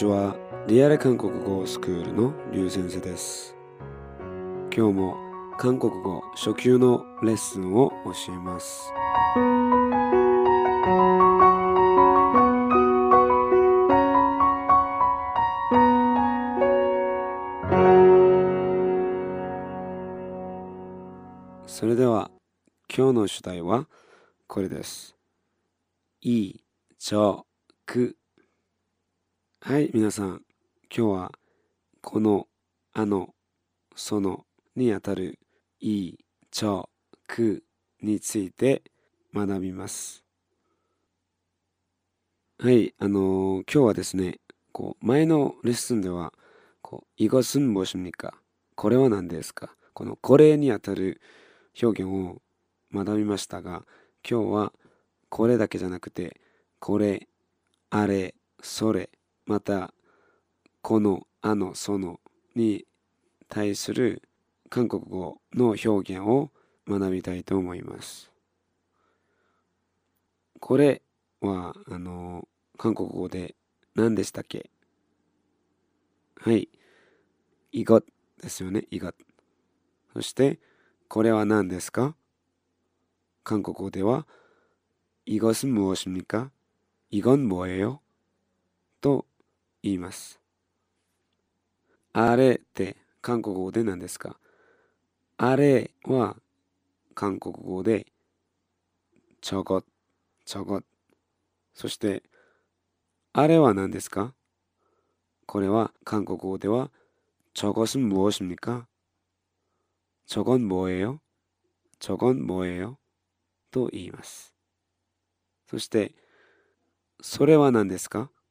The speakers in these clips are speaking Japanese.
ちは。リアル韓国語スクールのリュウ先生です。今日も韓国語初級のレッスンを教えます。それでは今日の主題はこれです。いい、ちょ、くはい、皆さん、今日はこの、あの、そのにあたるい、ちょ、くについて学びます。はい、あのー、今日はですね、こう前のレッスンでは、こういごすんぼしみか、これは何ですか、このこれにあたる表現を学びましたが、今日はこれだけじゃなくて、これ、あれ、それ、またこのあのそのに対する韓国語の表現を学びたいと思います。これはあの韓国語で何でしたっけはい。イゴですよね。イゴそしてこれは何ですか韓国語では이것은무엇입니까이건뭐예요と 言います。あれって韓国語で何ですか？あれは韓国語でちょこちょこそしてあれは何ですか？これは韓国語ではちょこすんもおしみか？ちょこんもえよ？ちょこんもえよ？と言います。そしてそれは何ですか？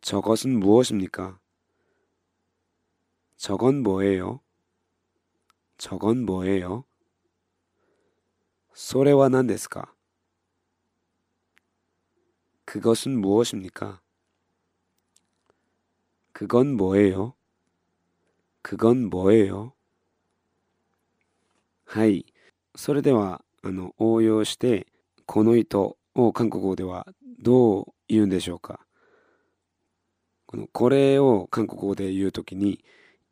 저것은무엇입니까저건뭐예요저건뭐예요それは何ですか그것은무엇입니까그건뭐예요그건뭐예요はい。それでは、あの、応用して、この糸を韓国語ではどう言うんでしょうか このこれを韓国語で言うときに、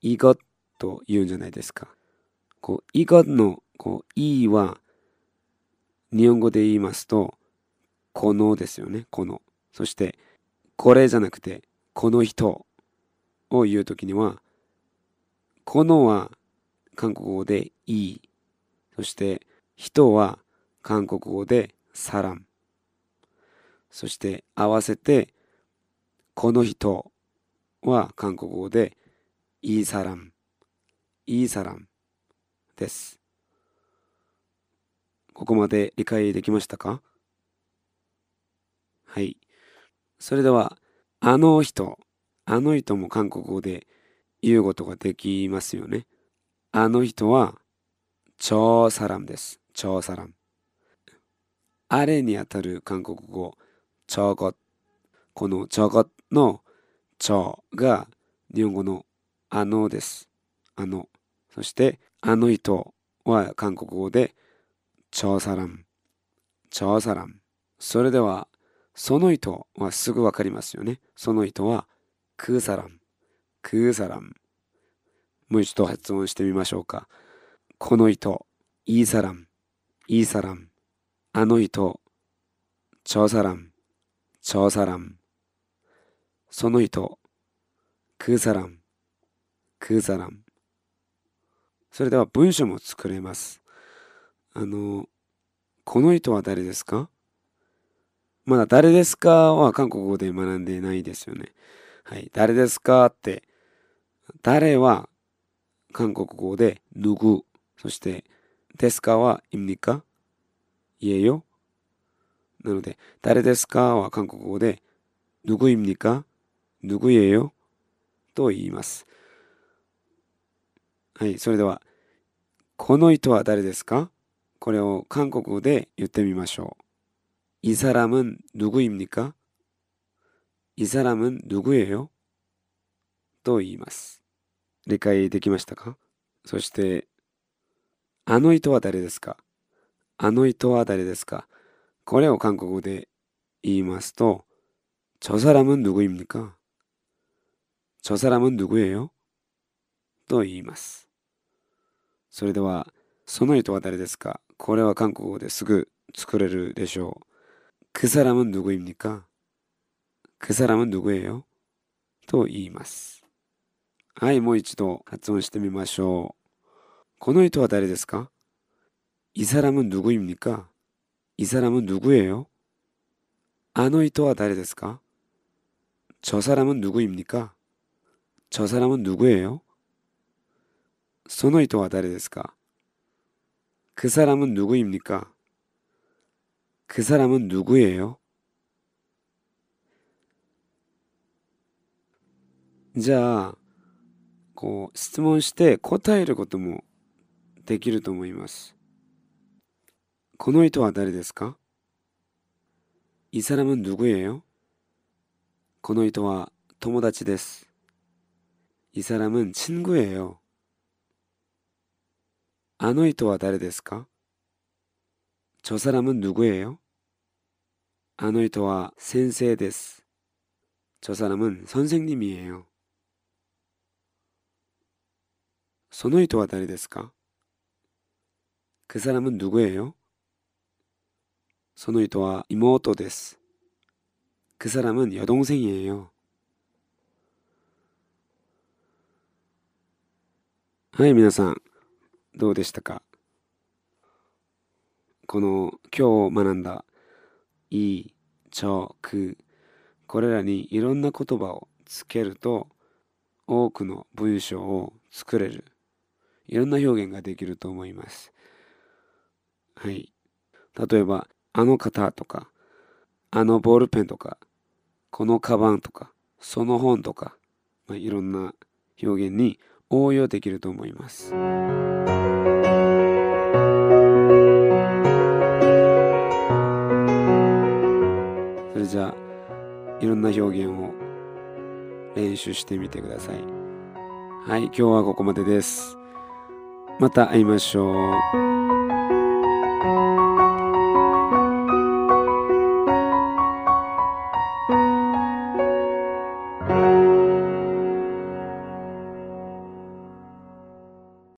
いごと言うんじゃないですか。こう、いごの、こう、いは、日本語で言いますと、このですよね、この。そして、これじゃなくて、この人を言うときには、このは韓国語でいい。そして、人は韓国語でサラン。そして合わせてこの人は韓国語でいいサラン、いいサランです。ここまで理解できましたか？はい。それでは、あの人、あの人も韓国語で言うことができますよね。あの人は、超サランです。超サラン。あれにあたる韓国語、超語。ここの超語の超が日本語のあのです。あの。そして、あの人は韓国語で超サラン。超サラン。それでは、その人はすぐわかりますよね。その人はクーサラン。クーサラン。もう一度発音してみましょうか。この人、いいサラン。いいサラン。あの人、超サラン。超サラン。その人、クーザラン、クーザラン。それでは文章も作れます。あの、この人は誰ですか？まだ誰ですかは韓国語で学んでないですよね。はい。誰ですかって、誰は韓国語でぬぐ。そして、ですかはいみにか？言えよ。なので、誰ですかは韓国語で、ぬぐいみにか？ 누구예요と言います。はい、それでは、この人は誰ですかこれを韓国語で言ってみましょう。이사람은누구입니까이사람은누구예요と言います。理解できましたかそして、あの人は誰ですかあの人は誰ですかこれを韓国語で言いますと、저사람은누구입니까 저사람은누구예요と言います。それでは、その人は誰ですかこれは韓国語ですぐ作れるでしょう。그사람은누구입니까그사람은누구예요と言います。はい、もう一度発音してみましょう。この人は誰ですか이사람은누구입니까이사람은누구예요あの人は誰ですか저사람은누구입니까 저사람은누구예요その人は誰ですか그사람은누구입니까그사람은누구예요じゃあ、こう、質問して答えることもできると思います。この人は誰ですか이사람은누구예요この人は友達です。 이 사람은 친구예요. 아노이토와 다르데스카? 저 사람은 누구예요? 아노이토와 센세데스. 저 사람은 선생님이에요. 소노이토와 다르데스카? 그 사람은 누구예요? 소노이토와 이모토데스. 그 사람은 여동생이에요. はい、皆さん、どうでしたか？この今日学んだ、い、ちょ、く、これらにいろんな言葉をつけると、多くの文章を作れる。いろんな表現ができると思います。はい。例えば、あの方とか、あのボールペンとか、このカバンとか、その本とか、まあ、いろんな表現に応用できると思います。それじゃあ、いろんな表現を練習してみてください。はい、今日はここまでです。また会いましょう。